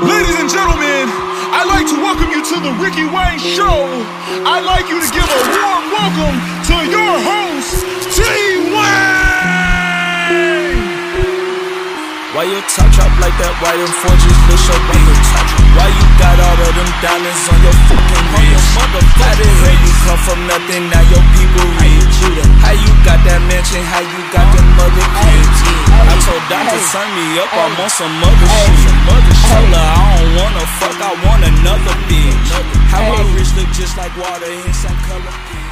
Ladies and gentlemen, I'd like to welcome you to the Rickey Wayne Show. I'd like you to give a warm welcome to your host, T Wayne. Why your top drop like that? Why them forges look so big? Why you got all of them diamonds on your fucking wrist? How the hell you come from nothing? Now your people rich. How you got that mansion? How you got them mother kids? I told me up. I'm on some other shit. Told her I don't wanna fuck. I want another bitch. How my wrist look just like water in some color. fish.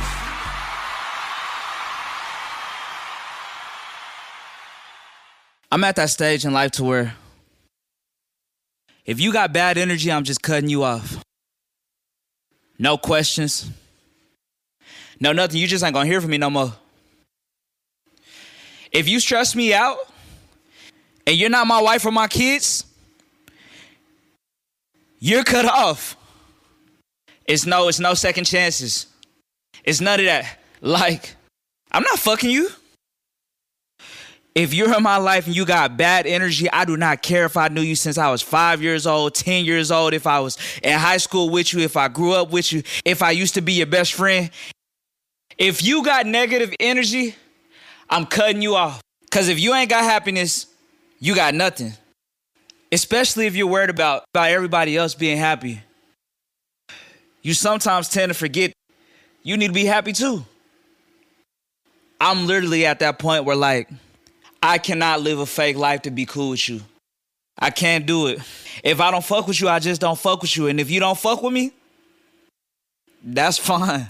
I'm at that stage in life to where if you got bad energy, I'm just cutting you off. No questions. No nothing. You just ain't gonna hear from me no more. If you stress me out and you're not my wife or my kids, you're cut off. It's no, it's no second chances. It's none of that. Like, I'm not fucking you. If you're in my life and you got bad energy, I do not care if I knew you since I was five years old, 10 years old, if I was in high school with you, if I grew up with you, if I used to be your best friend. If you got negative energy, I'm cutting you off. Because if you ain't got happiness, you got nothing. Especially if you're worried about, about everybody else being happy. You sometimes tend to forget you need to be happy too. I'm literally at that point where, like, I cannot live a fake life to be cool with you. I can't do it. If I don't fuck with you, I just don't fuck with you. And if you don't fuck with me, that's fine.